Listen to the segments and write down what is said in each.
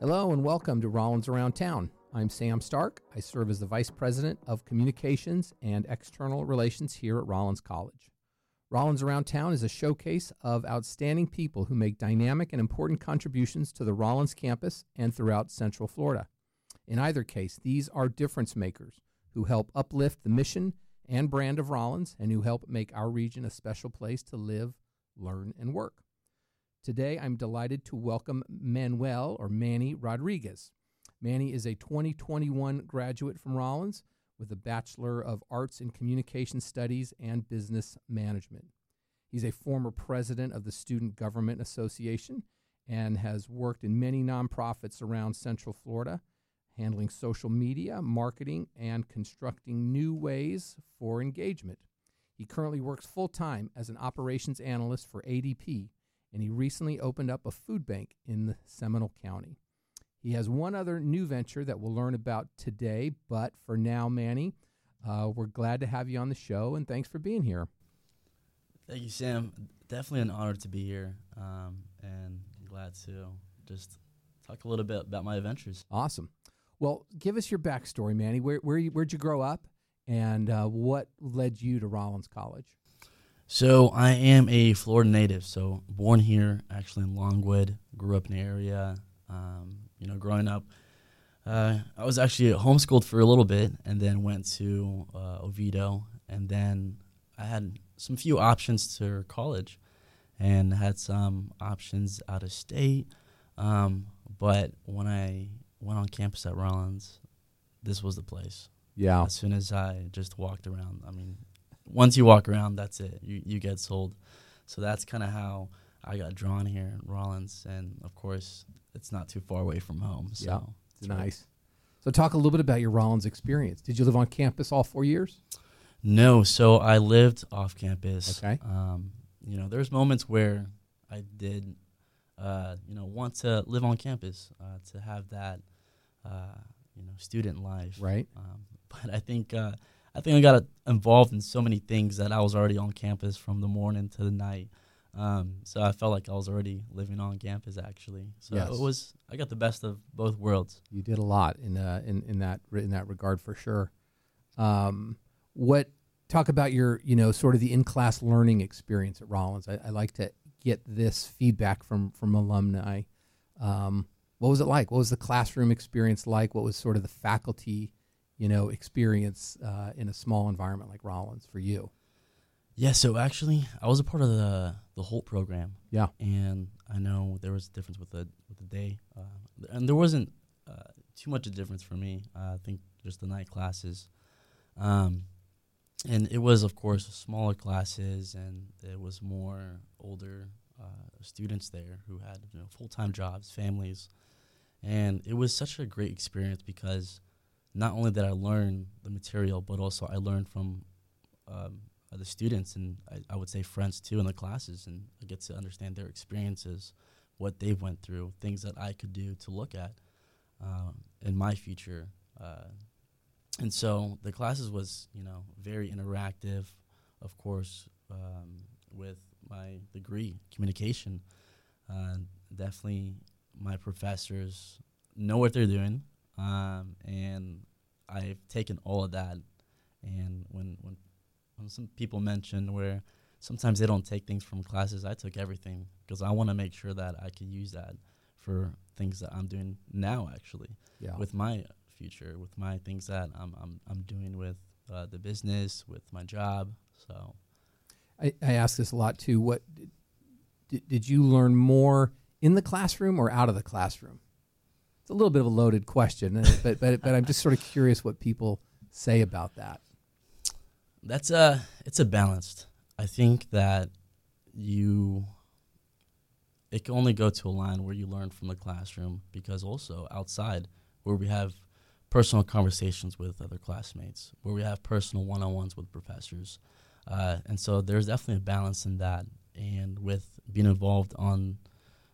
Hello and welcome to Rollins Around Town. I'm Sam Stark. I serve as the Vice President of Communications and External Relations here at Rollins College. Rollins Around Town is a showcase of outstanding people who make dynamic and important contributions to the Rollins campus and throughout Central Florida. In either case, these are difference makers who help uplift the mission and brand of Rollins and who help make our region a special place to live, learn, and work. Today, I'm delighted to welcome Manuel or Manny Rodriguez. Manny is a 2021 graduate from Rollins with a Bachelor of Arts in Communication Studies and Business Management. He's a former president of the Student Government Association and has worked in many nonprofits around Central Florida, handling social media, marketing, and constructing new ways for engagement. He currently works full time as an operations analyst for ADP, and he recently opened up a food bank in Seminole County. He has one other new venture that we'll learn about today, but for now, Manny, uh, we're glad to have you on the show, and thanks for being here. Thank you, Sam. Definitely an honor to be here, um, and glad to just talk a little bit about my adventures. Awesome. Well, give us your backstory, Manny. Where where you, where'd you grow up, and uh, what led you to Rollins College? So I am a Florida native. So born here, actually in Longwood. Grew up in the area. Um, you know, growing up, uh, I was actually homeschooled for a little bit, and then went to uh, Oviedo, and then I had some few options to college, and had some options out of state. Um, but when I went on campus at Rollins, this was the place. Yeah. As soon as I just walked around, I mean, once you walk around, that's it. You you get sold. So that's kind of how I got drawn here in Rollins, and of course, it's not too far away from home. So Yeah. it's nice. So, talk a little bit about your Rollins experience. Did you live on campus all four years? No, so I lived off campus. Okay. Um, you know, there's moments where I did, uh, you know, want to live on campus, uh, to have that, uh, you know, student life. Right. Um, but I think uh, I think I got involved in so many things that I was already on campus from the morning to the night. Um, so I felt like I was already living on campus actually. So Yes. it was I got the best of both worlds. You did a lot in uh, in in that in that regard for sure. Um, what talk about your you know sort of the in class learning experience at Rollins? I, I like to get this feedback from from alumni. Um, what was it like? What was the classroom experience like? What was sort of the faculty, you know, experience uh, in a small environment like Rollins for you? Yeah, so actually I was a part of the the Holt program. Yeah. and I know there was a difference with the with the day, uh, and there wasn't uh, too much of a difference for me. Uh, I think just the night classes, um, and it was of course smaller classes, and it was more older uh, students there who had you know, full time jobs, families, and it was such a great experience because not only did I learn the material, but also I learned from um, the students and I, I would say friends too in the classes and I get to understand their experiences, what they've went through, things that I could do to look at um, in my future. Uh, and so the classes was, you know, very interactive, of course, um, with my degree, communication. Uh, definitely my professors know what they're doing. Um, and I've taken all of that. And when, when when some people mentioned where sometimes they don't take things from classes, I took everything because I want to make sure that I can use that for things that I'm doing now, actually, Yeah. with my future, with my things that I'm I'm, I'm doing with uh, the business, with my job. So I, I ask this a lot too. What did, did you learn more in the classroom or out of the classroom? It's a little bit of a loaded question, uh, but but but I'm just sort of curious what people say about that. that's a it's a balanced. I think that you it can only go to a line where you learn from the classroom because also outside where we have personal conversations with other classmates, where we have personal one-on-ones with professors, uh, and so there's definitely a balance in that. And with being involved on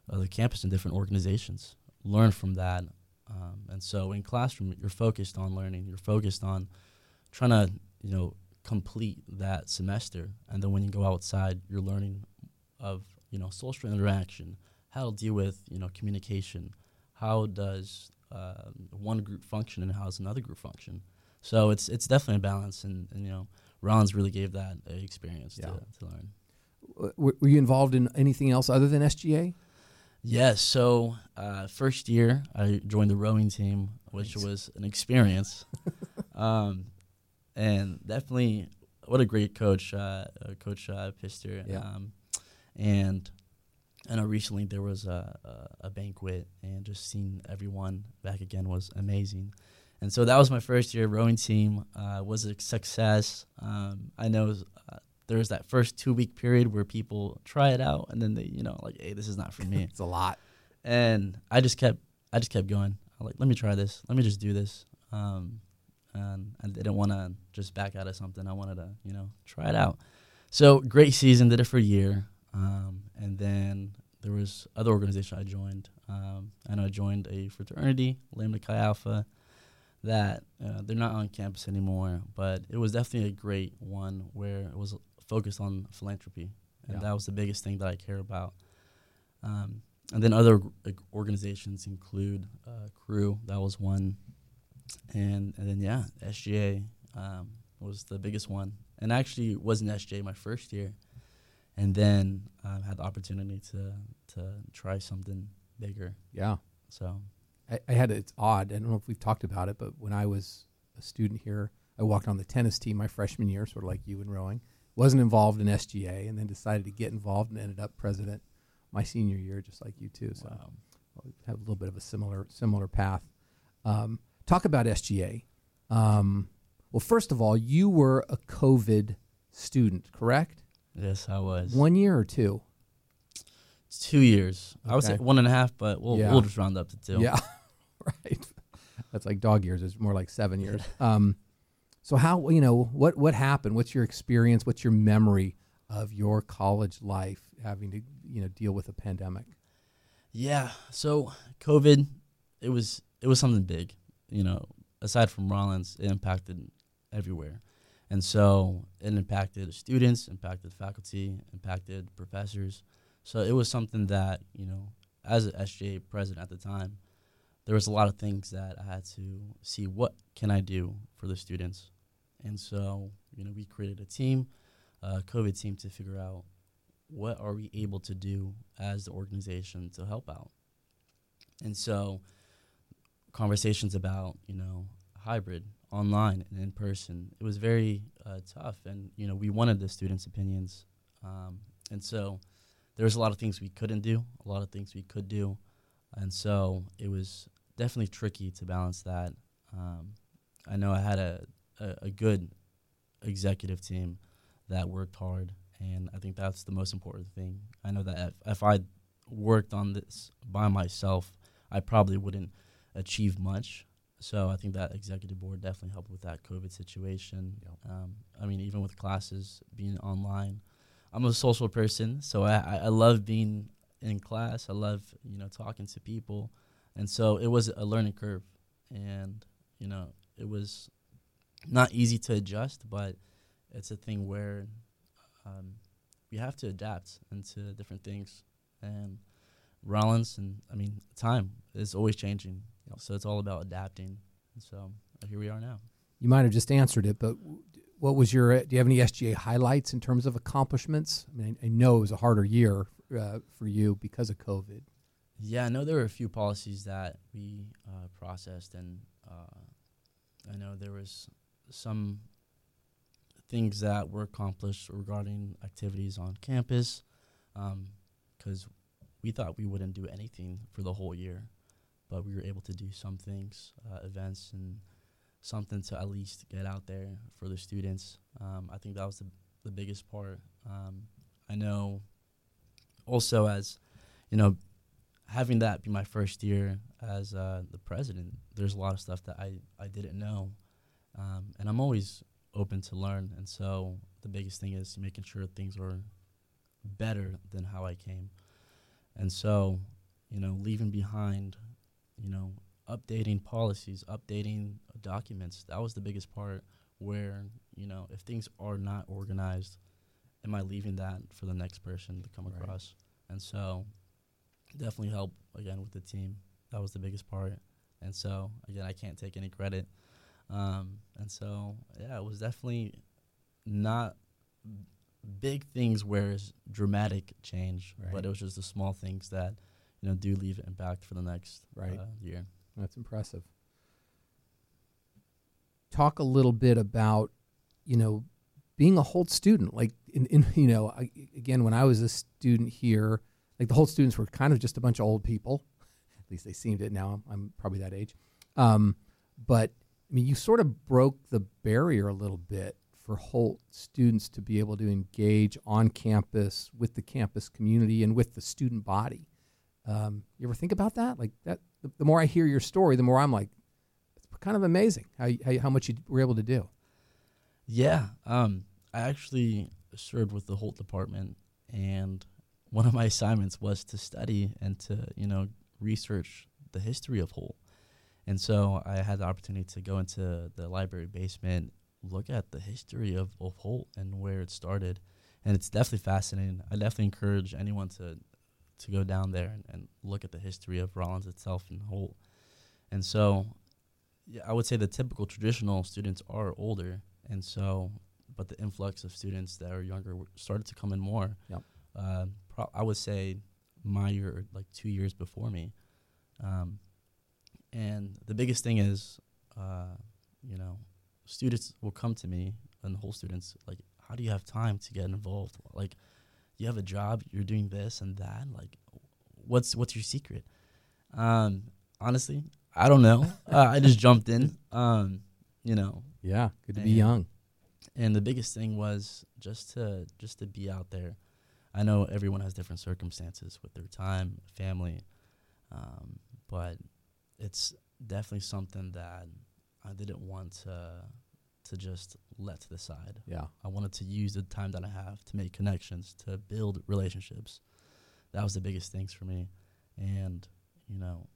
uh, the campus in different organizations, learn from that. Um, and so in classroom, you're focused on learning. You're focused on trying to you know complete that semester, and then when you go outside, you're learning of you know social interaction, how to deal with you know communication, how does uh, one group function and how does another group function. So it's it's definitely a balance, and, and you know, Rollins really gave that experience Yeah. to, to learn. W- were you involved in anything else other than SGA? Yes. So uh, first year, I joined the rowing team, which Nice. was an experience, um, and definitely what a great coach, uh, uh, Coach uh, Pister. Yeah. Um, and I know recently there was a, a, a banquet, and just seeing everyone back again was amazing. And so that was my first year rowing team. Uh, was a success. Um, I know there was that first two week period where people try it out, and then they, you know, like, hey, this is not for me It's a lot. and I just kept I just kept going. I'm like, let me try this. Let me just do this. Um, and I didn't want to just back out of something. I wanted to, you know, try it out. So great season. Did it for a year, um, and then there was other organization I joined. Um, and I joined a fraternity, Lambda Chi Alpha. That uh, they're not on campus anymore, but it was definitely a great one where it was focused on philanthropy, and Yeah. that was the biggest thing that I care about. Um, and then other organizations include uh, Crew, that was one, and and then yeah, SGA um, was the biggest one, and actually wasn't SGA my first year, and then um, had the opportunity to to try something bigger. Yeah. So I, I had it's odd. I don't know if we've talked about it, but when I was a student here, I walked on the tennis team my freshman year, sort of like you in rowing. Wasn't involved in SGA, and then decided to get involved and ended up president my senior year, just like you too. So wow. have a little bit of a similar similar path. Um, talk about SGA. Um, well, first of all, you were a COVID student, correct? yes, I was One year or two? It's two years. I would say one and a half, but we'll Yeah. we'll just round up to two. Yeah, right. That's like dog years. It's more like seven years. Um, so how you know what what happened? What's your experience? What's your memory of your college life having to you know deal with a pandemic? Yeah. So COVID, it was it was something big. You know, aside from Rollins, it impacted everywhere, and so it impacted students, impacted faculty, impacted professors. So it was something that you know, as an SGA president at the time, there was a lot of things that I had to see what can I do for the students, and so you know, we created a team, a COVID team, to figure out what are we able to do as the organization to help out. And so conversations about you know hybrid online and in person it was very uh, tough. And you know we wanted the students opinions um, and so there was a lot of things we couldn't do a lot of things we could do. And so it was definitely tricky to balance that. Um, i know i had a, a, a good executive team that worked hard and I think that's the most important thing. I know that if, if I worked on this by myself, I probably wouldn't achieve much. So I think that executive board definitely helped with that COVID situation. Yep. Um, I mean, even with classes being online, I'm a social person, so I, I, I love being in class. I love you know talking to people, and so it was a learning curve, and you know it was not easy to adjust, but it's a thing where um, we have to adapt into different things. And Rollins, and I mean, time is always changing. So it's all about adapting. And so uh, here we are now. You might have just answered it, but what was your? Do you have any SGA highlights in terms of accomplishments? I mean, I, I know it was a harder year uh, for you because of COVID. Yeah, I know there were a few policies that we uh, processed, and uh, I know there was some things that were accomplished regarding activities on campus, because we thought we wouldn't do anything for the whole year, but we were able to do some things, uh, events, and something to at least get out there for the students. Um, I think that was the the biggest part. Um, I know also as you know having that be my first year as uh, the president, there's a lot of stuff that I, I didn't know. Um, and I'm always open to learn. And so the biggest thing is making sure things are better than how I came. And so, you know, leaving behind, you know, updating policies, updating documents, that was the biggest part where, you know, if things are not organized, am I leaving that for the next person to come Right. across? And so definitely help again with the team that was the biggest part. And so again, I can't take any credit. Um, and so yeah, it was definitely not big things where it's dramatic change, Right. but it was just the small things that you know do leave impact for the next Right. uh, year. That's impressive. Talk a little bit about, you know, being a Holt student. Like, in, in you know, I, again, when I was a student here, like the Holt students were kind of just a bunch of old people. At least they seemed it. Now I'm probably that age. Um, but I mean, you sort of broke the barrier a little bit for Holt students to be able to engage on campus with the campus community and with the student body. Um, you ever think about that? Like that, the, the more I hear your story, the more I'm like, it's kind of amazing how how, how much you were able to do. Yeah, um, I actually served with the Holt department, and one of my assignments was to study and to you know research the history of Holt. And so I had the opportunity to go into the library basement, look at the history of, of Holt and where it started, and it's definitely fascinating. I definitely encourage anyone to to go down there and, and look at the history of Rollins itself and Holt. And so, yeah, I would say the typical traditional students are older, and so, but the influx of students that are younger started to come in more. Yep. Uh, pro- I would say my year, like two years before me. Um, and the biggest thing is, uh, you know, students will come to me, and the Holt students like, how do you have time to get involved? Like, you have a job, you're doing this and that. Like, what's what's your secret? Um, honestly, I don't know. uh, I just jumped in. Um, you know, Yeah, good to be young. and the biggest thing was just to just to be out there. I know everyone has different circumstances with their time, family, um, but it's definitely something that I didn't want to to just let to the side. Yeah, I wanted to use the time that I have to make connections, to build relationships. That was the biggest things for me, and you know,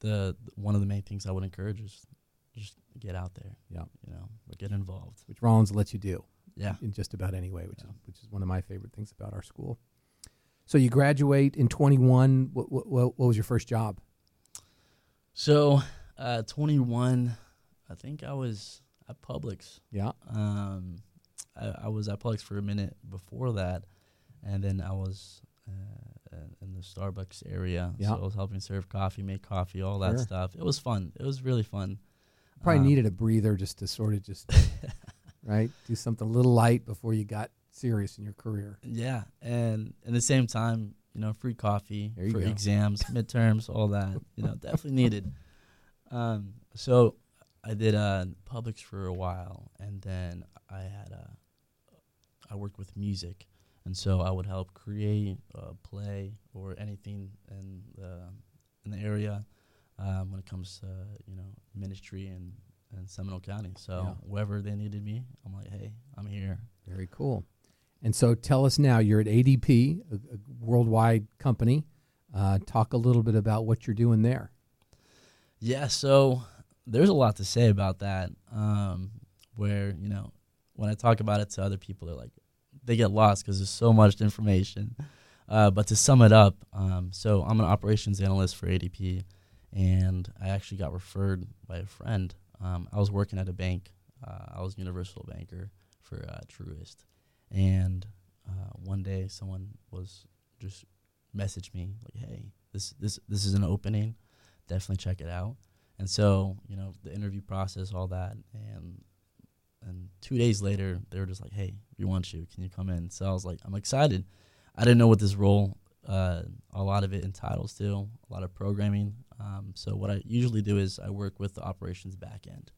the one of the main things I would encourage is just get out there. Yeah. you know, get involved. which Rollins lets you do Yeah, in just about any way, which Yeah. is which is one of my favorite things about our school. So you graduate in 21. What what, what was your first job? So, uh, 21, I think I was at Publix. Yeah, Um, I, I was at Publix for a minute before that, and then I was uh, in the Starbucks area. Yeah. So I was helping serve coffee, make coffee, all that Sure. stuff. It was fun. It was really fun. probably Um, needed a breather just to sort of just right do something a little light before you got serious in your career. Yeah, and at the same time, you know, free coffee for go. exams, midterms, all that. You know, definitely needed. Um, so I did uh, Publix for a while, and then I had a. I worked with music, and so I would help create, uh, play, or anything in the in the area um, when it comes to you know ministry and and Seminole County. So Yeah. wherever they needed me, I'm like, hey, I'm here. Very cool. And so tell us now, you're at ADP, a, a worldwide company. Uh, talk a little bit about what you're doing there. Yeah, so there's a lot to say about that. Um, where you know, when I talk about it to other people, they're like, they get lost because there's so much information. Uh, but to sum it up, um, so I'm an operations analyst for ADP, and I actually got referred by a friend. Um, I was working at a bank. Uh, I was universal banker for uh, Truist, and uh, one day someone was just messaged me like, "Hey, this this this is an opening. Definitely check it out." And so, you know, the interview process, all that, and and two days later, they were just like, "Hey, we want you. Can you come in?" So I was like, "I'm excited." I didn't know what this role, uh, a lot of it entitles to, a lot of programming. Um, so what I usually do is I work with the operations back end,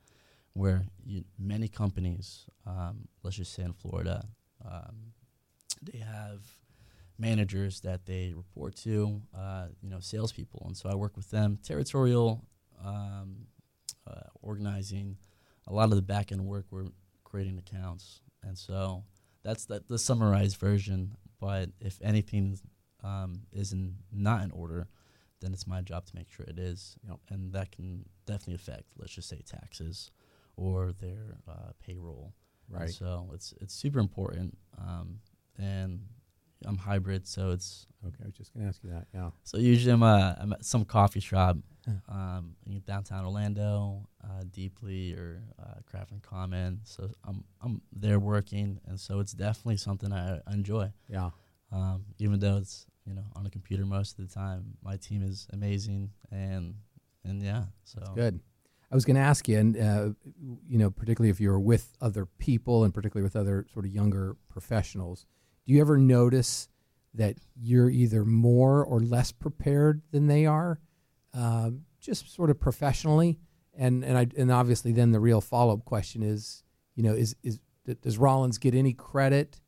where you, many companies, um, let's just say in Florida, um, they have managers that they report to, uh, you know, salespeople, and so I work with them. Territorial, um, uh, organizing, a lot of the back end work. We're creating accounts, and so that's the, the summarized version. But if anything um, is in, not in order, then it's my job to make sure it is, Yep. and that can definitely affect, let's just say, taxes or their uh, payroll. And Right. So it's it's super important, um, and I'm hybrid, so it's Okay, I was just going to ask you that. Yeah. so usually I'm uh, I'm at some coffee shop, um, in downtown Orlando, uh, Deeply or uh, Craft and Common. So I'm I'm there working, and so it's definitely something I, enjoy. Yeah. Um, even though it's you know on a computer most of the time, my team is amazing, and and yeah, so Good. I was going to ask you, and uh, you know, particularly if you're with other people, and particularly with other sort of younger professionals, do you ever notice that you're either more or less prepared than they are, uh, just sort of professionally? And and I and obviously, then the real follow up question is, you know, is is does Rollins get any credit?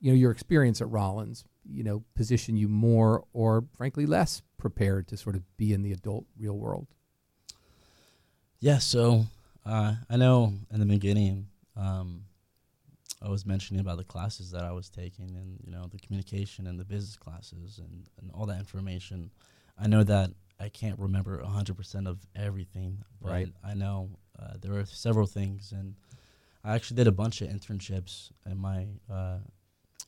You know, your experience at Rollins, you know, position you more or frankly less prepared to sort of be in the adult real world. Yeah, so uh, I know in the beginning, um, I was mentioning about the classes that I was taking, and you know the communication and the business classes, and, and all that information. I know that I can't remember hundred percent of everything, but Right. I know uh, there are several things, and I actually did a bunch of internships in my uh,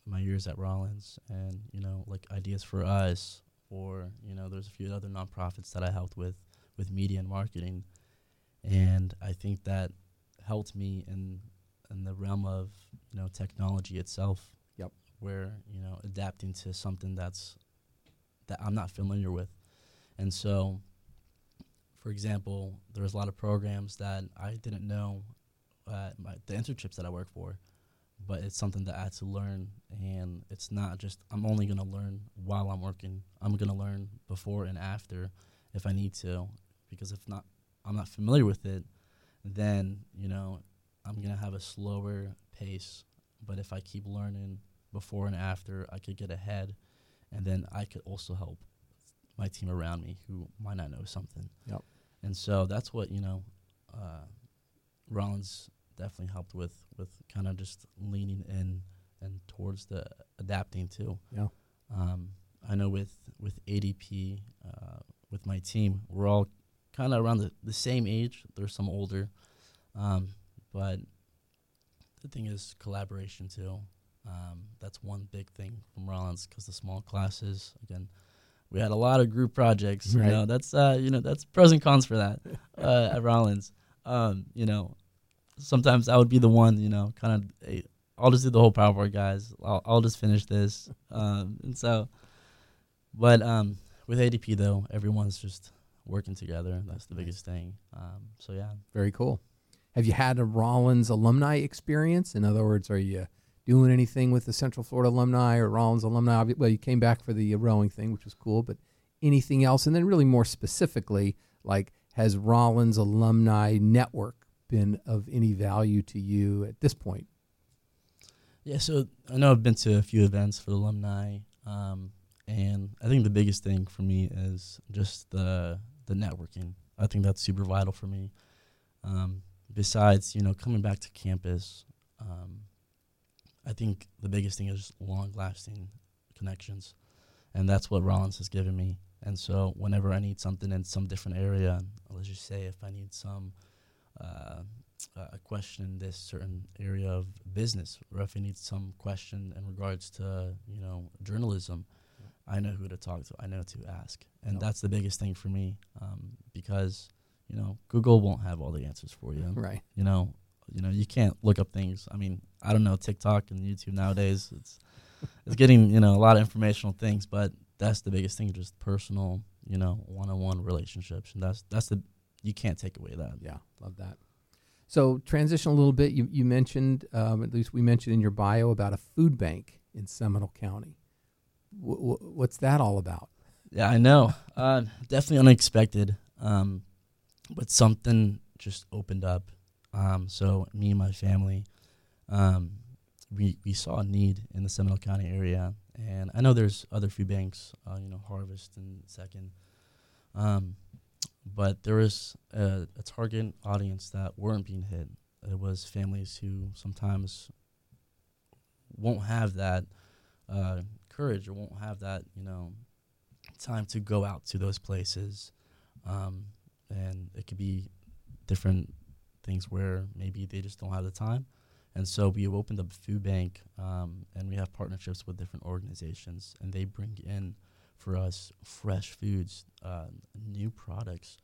my years at Rollins, and you know like ideas for us, or you know there's a few other nonprofits that I helped with with media and marketing and I think that helped me in in the realm of you know technology itself. Yep. Where you know adapting to something that's that I'm not familiar with, and so, for example, there's a lot of programs that I didn't know at my, the internships that I work for, but it's something that I had to learn, and it's not just I'm only gonna learn while I'm working. I'm gonna learn before and after if I need to, because if not I'm not familiar with it, then you know I'm gonna have a slower pace. But if I keep learning before and after, I could get ahead, and then I could also help my team around me who might not know something. Yep. And so that's what you know. Uh, Rollins definitely helped with with kind of just leaning in and towards the adapting too. Yeah. Um, I know with with ADP, uh, with my team, we're all kind of around the, the same age. There's some older, um, but the thing is collaboration too. Um, that's one big thing from Rollins because the small classes again. We had a lot of group projects. Right. You know, that's uh, you know that's pros and cons for that uh, at Rollins. Um, you know, sometimes I would be the one. You know, kind of. I'll just do the whole PowerPoint, guys. I'll, I'll just finish this. Um, and so, but um, with ADP though, everyone's just working together. That's the biggest thing. Um, so yeah, Very cool. Have you had a Rollins alumni experience? In other words, are you doing anything with the Central Florida alumni or Rollins alumni? Well, you came back for the rowing thing, which was cool, but anything else? And then, really more specifically, like, has Rollins alumni network been of any value to you at this point? yeah. So I know I've been to a few events for the alumni, um, and I think the biggest thing for me is just the the networking. I think that's super vital for me. Um, besides, you know, coming back to campus, um, I think the biggest thing is long lasting connections. And that's what Rollins has given me. And so whenever I need something in some different area, let's just say if I need some uh, a question in this certain area of business, or if I need some question in regards to you know journalism, I know who to talk to. I know to ask, and Yep. that's the biggest thing for me um, because you know Google won't have all the answers for you Right. you know you know you can't look up things i mean i don't know tiktok and youtube nowadays it's it's getting you know a lot of informational things but that's the biggest thing just personal you know one-on-one relationships and that's that's the you can't take away that Yeah, love that. So, transition a little bit. You, you mentioned, um, at least we mentioned in your bio, about a food bank in Seminole County. W- what's that all about? yeah i know. Uh, definitely unexpected um, but something just opened up. Um, so me and my family um, we, we saw a need in the seminole county area and i know there's other food banks uh, you know harvest and second um, but there was a, a target audience that weren't being hit. It was families who sometimes won't have that uh, courage or won't have that you know time to go out to those places um, and it could be different things where maybe they just don't have the time And so we opened up food bank, um, and we have partnerships with different organizations, and they bring in for us fresh foods, uh, new products,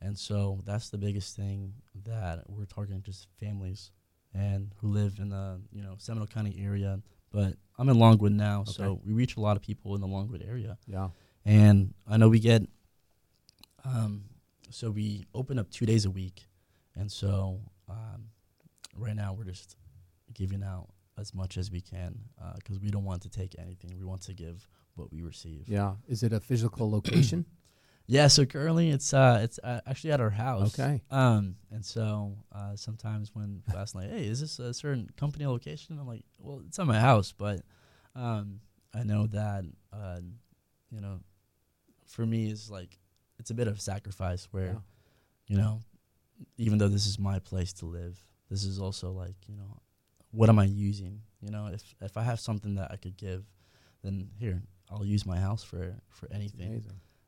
and so that's the biggest thing that we're targeting just families and who live in the you know Seminole County area. But I'm in Longwood now, Okay. so we reach a lot of people in the Longwood area, Yeah. and I know we get. Um, so we open up two days a week, and so um, right now we're just giving out as much as we can because we don't want to take anything. We want to give what we receive. Yeah. Is it a physical location? Yeah, so currently it's uh it's uh, actually at our house. Okay. Um, and so uh, sometimes when ask like, "Hey, is this a certain company location?" I'm like, "Well, it's at my house," but um, I know that uh, you know, for me, is like it's a bit of sacrifice where Yeah. you know, even though this is my place to live, this is also like you know, what am I using? You know, if if I have something that I could give, then here I'll use my house for for anything.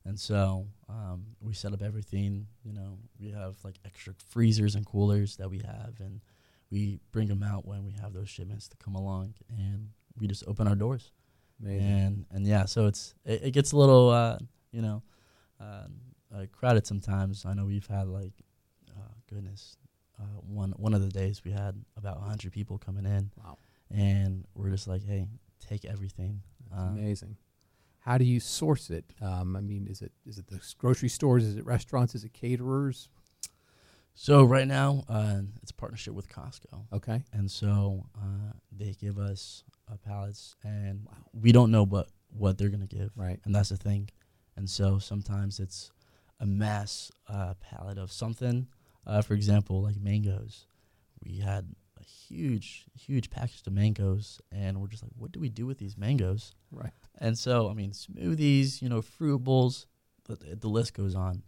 And so um, we set up everything. You know, we have like extra freezers and coolers that we have, and we bring them out when we have those shipments to come along, and we just open our doors. Amazing. And and yeah, so it's it, it gets a little uh, you know uh, uh, crowded sometimes. I know we've had like uh, goodness, uh, one one of the days we had about hundred people coming in, Wow. and we're just like, hey, take everything. That's Uh, amazing. How do you source it? Um, I mean, is it is it the grocery stores? Is it restaurants? Is it caterers? So right now, uh, it's a partnership with Costco. Okay. and so uh, they give us uh, pallets, and we don't know what what they're gonna give, Right. and that's the thing. And so sometimes it's a mass uh, pallet of something. Uh, for example, like mangoes, we had huge, huge package of mangoes, and we're just like, what do we do with these mangoes? Right. And so, I mean, smoothies, you know, fruit bowls, the, the list goes on.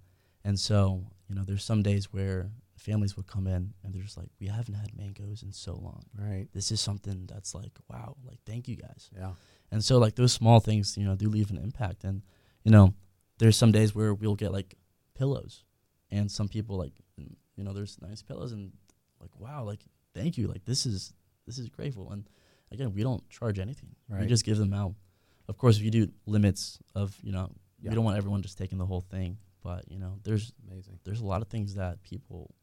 And so, you know, there's some days where families would come in and they're just like, we haven't had mangoes in so long Right. this is something that's like wow like thank you guys Yeah. and so like those small things you know do leave an impact and you know there's some days where we'll get like pillows and some people like you know there's nice pillows and like wow like thank you like this is this is grateful and again we don't charge anything we just give them out of course we do limits of you know Yeah. we don't want everyone just taking the whole thing but you know there's Amazing. there's a lot of things that people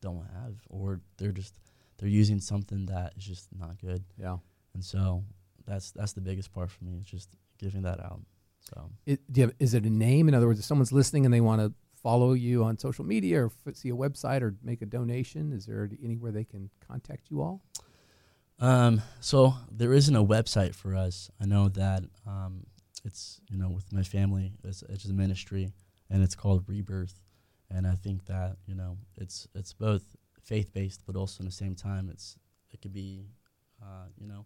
don't have or they're just they're using something that is just not good Yeah. and so that's that's the biggest part for me is just giving that out so It, do you have, is it a name? In other words, if someone's listening and they want to follow you on social media or f- see a website or make a donation, is there anywhere they can contact you all? um so there isn't a website for us i know that um it's you know with my family it's it's a ministry and it's called rebirth and i think that you know it's it's both faith based but also in the same time it's it could be uh you know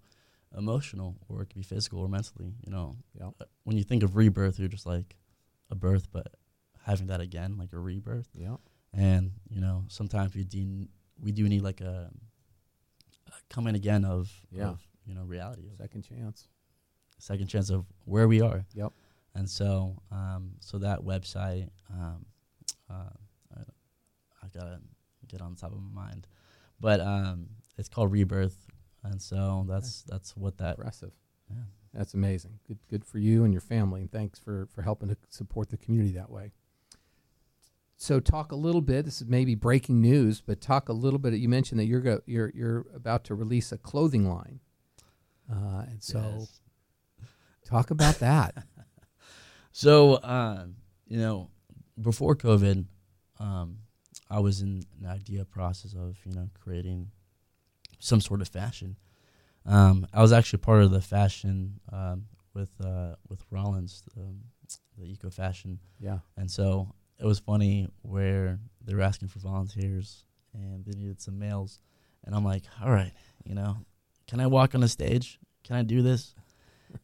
emotional or it could be physical or mentally you know Yeah. When you think of rebirth you're just like a birth but having that again like a rebirth Yeah. and you know sometimes we do we do need like a, a coming again of, Yeah. of you know reality Second chance. second chance of where we are Yep. and so um so that website um uh I, I gotta get on top of my mind but um it's called rebirth and so that's that's what that Impressive. yeah. That's amazing. Good, good for you and your family, and thanks for for helping to support the community that way. So, talk a little bit. This is maybe breaking news, but talk a little bit. You mentioned that you're go, you're you're about to release a clothing line, uh, and so Yes. talk about that. So, um, you know, before COVID, um, I was in an idea process of, you know, creating some sort of fashion. Um, I was actually part of the fashion um, with uh, with Rollins, um, the eco fashion, yeah, and so it was funny where they were asking for volunteers and they needed some males, and I'm like, all right, you know, can I walk on a stage? Can I do this?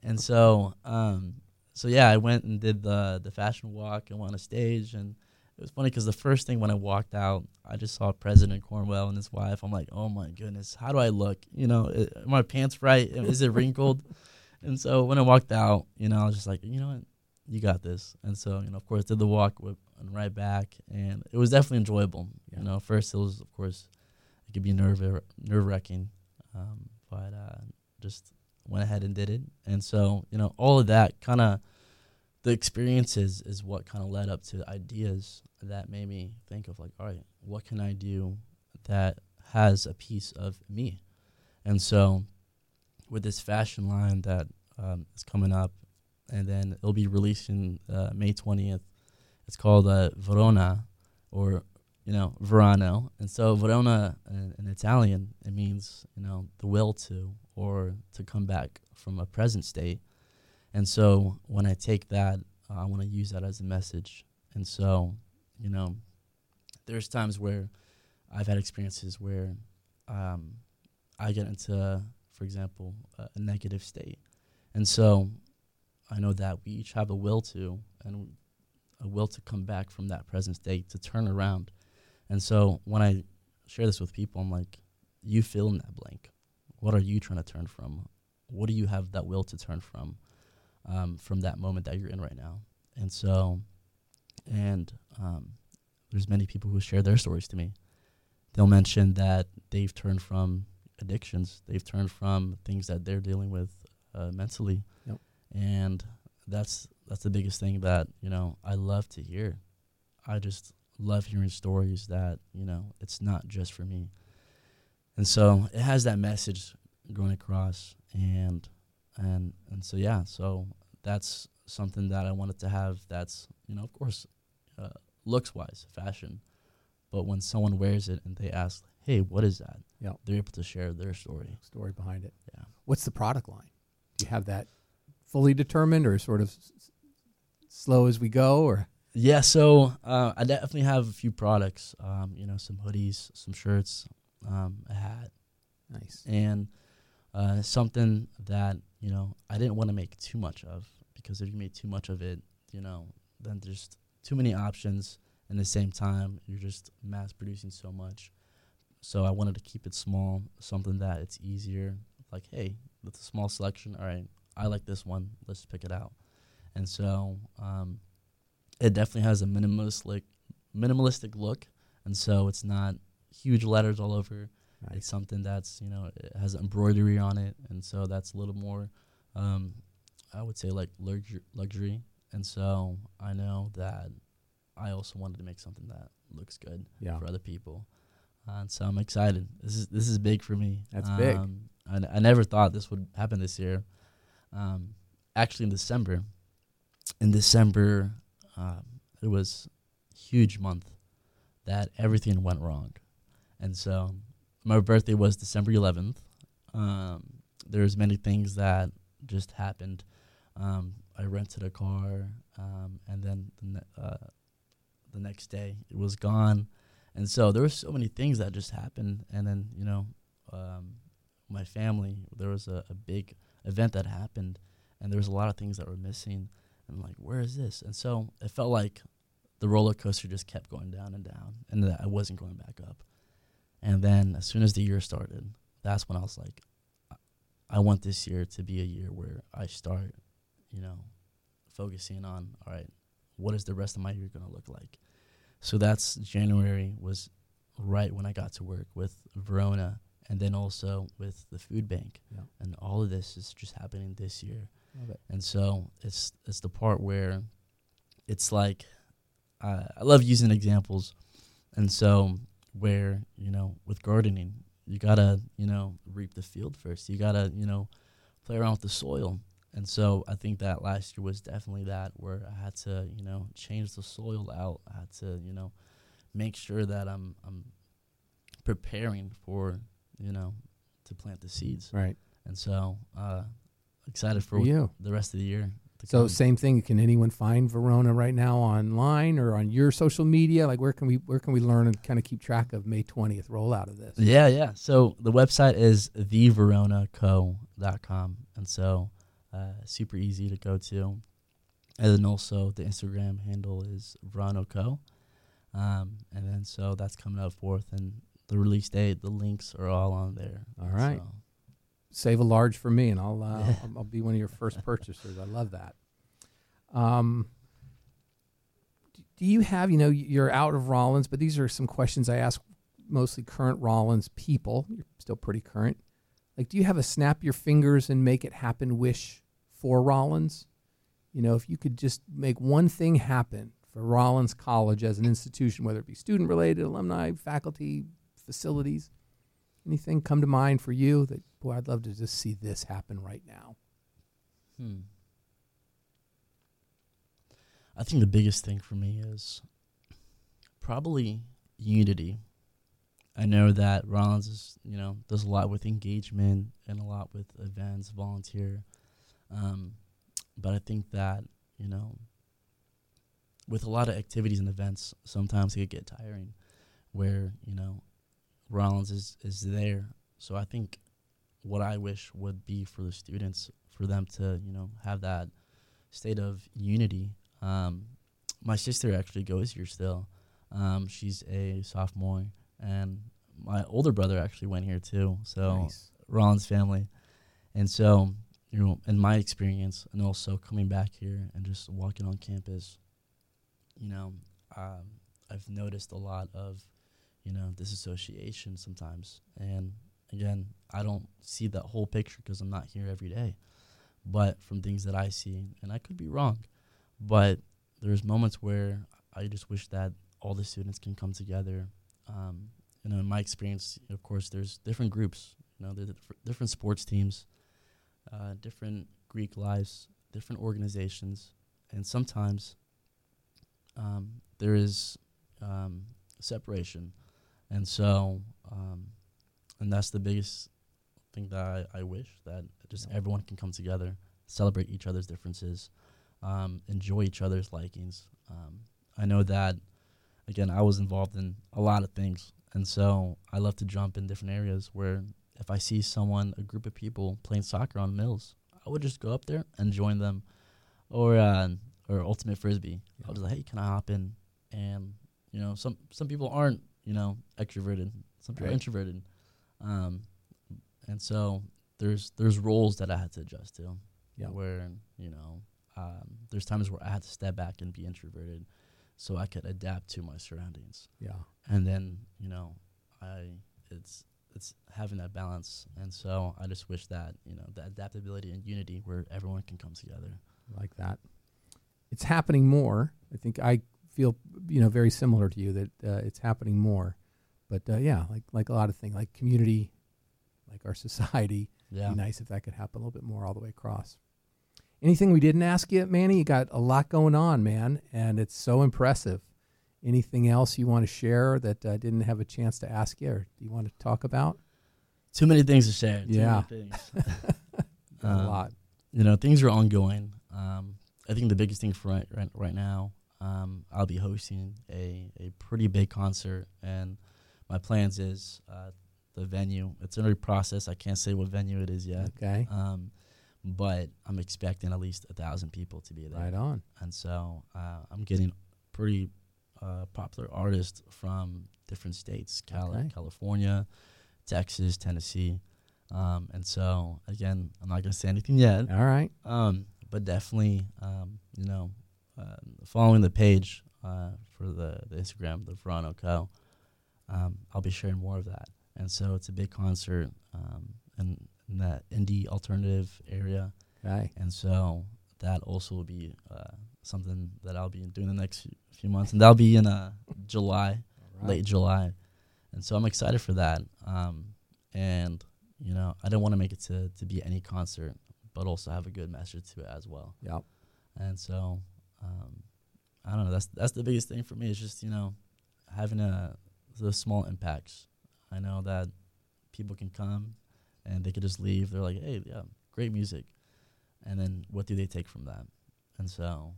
and so, um, so yeah, I went and did the the fashion walk and went on a stage, and it was funny because the first thing when I walked out, I just saw President Cornwell and his wife. I'm like, oh my goodness, how do I look? You know, i- are my pants right? Is it wrinkled? and so when I walked out, you know, I was just like, you know what, you got this. And so, you know, of course, did the walk with, and right back, and it was definitely enjoyable. Yeah. You know, first it was, of course, it could be nerve nerve wracking, um, but uh, just went ahead and did it. And so you know, all of that kind of the experiences is what kind of led up to ideas that made me think of like, all right, what can I do that has a piece of me? And so with this fashion line that um, is coming up, and then it'll be releasing uh, May twentieth. It's called uh, Verona, or you know Verano, and so Verona in, in Italian it means you know the will to or to come back from a present state. And so when I take that, uh, I want to use that as a message. And so, you know, there's times where I've had experiences where um, I get into, for example, a, a negative state. And so I know that we each have a will to, and a will to come back from that present state, to turn around. And so when I share this with people, I'm like, you fill in that blank. What are you trying to turn from? What do you have that will to turn from? Um, from that moment that you're in right now. And so, and um, there's many people who share their stories to me. They'll mention that they've turned from addictions, they've turned from things that they're dealing with uh, mentally, Yep. and that's that's the biggest thing that you know I love to hear. I just love hearing stories that you know it's not just for me, and so it has that message going across, and and and so yeah, so that's something that I wanted to have. That's you know of course, uh, looks wise, fashion, but when someone wears it and they ask, "Hey, what is that?" Yep. they're able to share their story. Story behind it. Yeah. What's the product line? Do you have that fully determined, or sort of slow as we go, or Yeah, so uh, I definitely have a few products. Um, you know, some hoodies, some shirts, um, a hat, nice? and uh, something that you know I didn't want to make too much of because if you make too much of it, you know, then there's too many options. And at the same time, you're just mass producing so much. So I wanted to keep it small, something that it's easier. Like, hey, with a small selection, all right, I like this one. Let's pick it out. And so um, it definitely has a minimalistic minimalistic look, and so it's not huge letters all over. It's something that's you know it has embroidery on it, and so that's a little more, um, I would say like luxury, luxury. And so I know that I also wanted to make something that looks good Yeah. for other people, uh, and so I'm excited. This is this is big for me. That's big. Um, I, n- I never thought this would happen this year. Um, actually, in December, in December, um, it was huge month that everything went wrong, and so my birthday was December 11th. Um, there's many things that just happened. Um, I rented a car, um, and then the, ne- uh, the next day it was gone, and so there were so many things that just happened. And then you know, um, my family there was a, a big event that happened, and there was a lot of things that were missing. And like, where is this? And so it felt like the roller coaster just kept going down and down, and that I wasn't going back up. And then as soon as the year started, that's when I was like, I- want this year to be a year where I start, you know, focusing on, all right, what is the rest of my year going to look like? So that's January was right when I got to work with Verona and then also with the food bank. Yeah. And all of this is just happening this year. And so it's it's the part where it's like uh, I love using examples, and so where you know with gardening you gotta you know reap the field first. You gotta you know play around with the soil, and so I think that last year was definitely that where I had to you know change the soil out. I had to you know make sure that I'm I'm preparing for you know to plant the seeds, Right. and so uh, excited for you. the rest of the year. So come. same thing. Can anyone find Verona right now online or on your social media? Like where can we where can we learn and kind of keep track of May twentieth rollout of this? Yeah, yeah. So the website is theveronaco.com. And so uh, super easy to go to. And then also the Instagram handle is Veranoco. Um, and then so that's coming up forth. And the release date, the links are all on there. All right. So, Save a large for me, and I'll uh, I'll, I'll be one of your first purchasers. I love that. Um, do you have you know you're out of Rollins, but these are some questions I ask mostly current Rollins people. You're still pretty current. Like, do you have a snap your fingers and make it happen wish for Rollins? You know, if you could just make one thing happen for Rollins College as an institution, whether it be student related, alumni, faculty, facilities, anything come to mind for you that, boy, I'd love to just see this happen right now? Hmm. I think the biggest thing for me is probably unity. I know that Rollins is, you know, does a lot with engagement and a lot with events, volunteer. Um, but I think that, you know, with a lot of activities and events, sometimes it could get tiring where, you know, Rollins is, is there. So I think what I wish would be for the students, for them to, you know, have that state of unity. Um, my sister actually goes here still. Um, she's a sophomore, and my older brother actually went here too. So Nice. Rollins family, and so you know, in my experience, and also coming back here and just walking on campus, you know, um, I've noticed a lot of, you know, disassociation sometimes. And again, I don't see that whole picture because I'm not here every day, but from things that I see, and I could be wrong, but there's moments where I just wish that all the students can come together. Um, you know, in my experience, of course, there's different groups. You know, there's different sports teams, uh, different Greek lives, different organizations, and sometimes um, there is um, separation, and so, um, and that's the biggest thing that I, I wish that just Yeah. everyone can come together, celebrate each other's differences, um, enjoy each other's likings. Um, I know that, again, I was involved in a lot of things, and so I love to jump in different areas where if I see someone, a group of people playing soccer on Mills, I would just go up there and join them, or uh, or ultimate frisbee. I was like, hey, can I hop in? And you know, some some people aren't you know extroverted, some people are introverted, um, and so there's there's roles that I had to adjust to, Yeah. where you know um, there's times where I had to step back and be introverted, so I could adapt to my surroundings Yeah. and then you know i it's it's having that balance and so i just wish that you know the adaptability and unity where everyone can come together like that. It's happening more. I think I feel you know very similar to you that uh, it's happening more. But uh, yeah, like like a lot of things, like community, like our society. yeah Be nice if that could happen a little bit more all the way across. Anything we didn't ask you, Manny? You got a lot going on, man, and it's so impressive. Anything else you want to share that I didn't have a chance to ask you, or do you want to talk about? too many things to share too Yeah. many things. a Um, lot. you know things are ongoing um i think the biggest thing for right right, right now um i'll be hosting a a pretty big concert and my plans is uh the venue. It's in a process. I can't say what venue it is yet. Okay, um but i'm expecting at least a thousand people to be there. Right on. and so uh, I'm getting pretty uh, popular artists from different states, Cal- Okay. California, Texas, Tennessee, um, and so again, I'm not gonna say anything yet, All right, um, but definitely, um, you know, uh, following the page uh, for the, the Instagram, the Verano Co. Um, I'll be sharing more of that, and so it's a big concert um, in, in that indie alternative area. okay, And so that also will be uh, something that I'll be doing the next few- months, and that'll be in uh, July, right. late July. And so I'm excited for that. Um, and you know, I don't want to make it to to be any concert, but also have a good message to it as well. Yep. And so um, I don't know. That's that's the biggest thing for me. Is just you know having a the small impacts. I know that people can come and they could just leave. They're like, hey, yeah, great music, and then what do they take from that? And so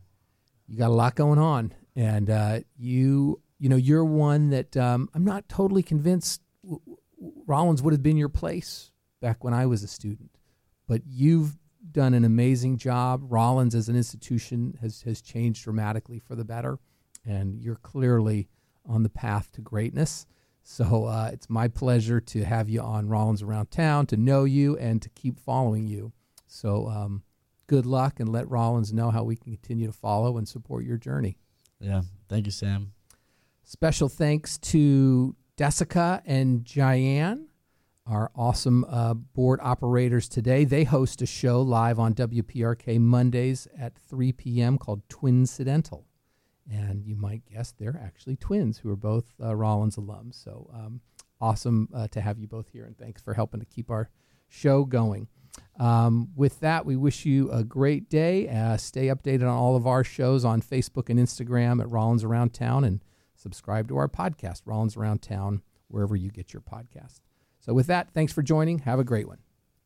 you got a lot going on, and uh, you you know you're one that um, I'm not totally convinced w- w- Rollins would have been your place back when I was a student, but you've done an amazing job. Rollins as an institution has has changed dramatically for the better, and you're clearly on the path to greatness. So uh, it's my pleasure to have you on Rollins Around Town, to know you, and to keep following you. So um, good luck, and let Rollins know how we can continue to follow and support your journey. yeah, thank you, Sam. Special thanks to Jessica and Diane, our awesome uh, board operators today. They host a show live on WPRK Mondays at 3 p.m. called Twincidental. And you might guess they're actually twins who are both uh, Rollins alums. So um, awesome uh, to have you both here, and thanks for helping to keep our show going. Um, with that, we wish you a great day. Uh, stay updated on all of our shows on Facebook and Instagram at Rollins Around Town and subscribe to our podcast, Rollins Around Town, wherever you get your podcast. So, with that, thanks for joining. Have a great one.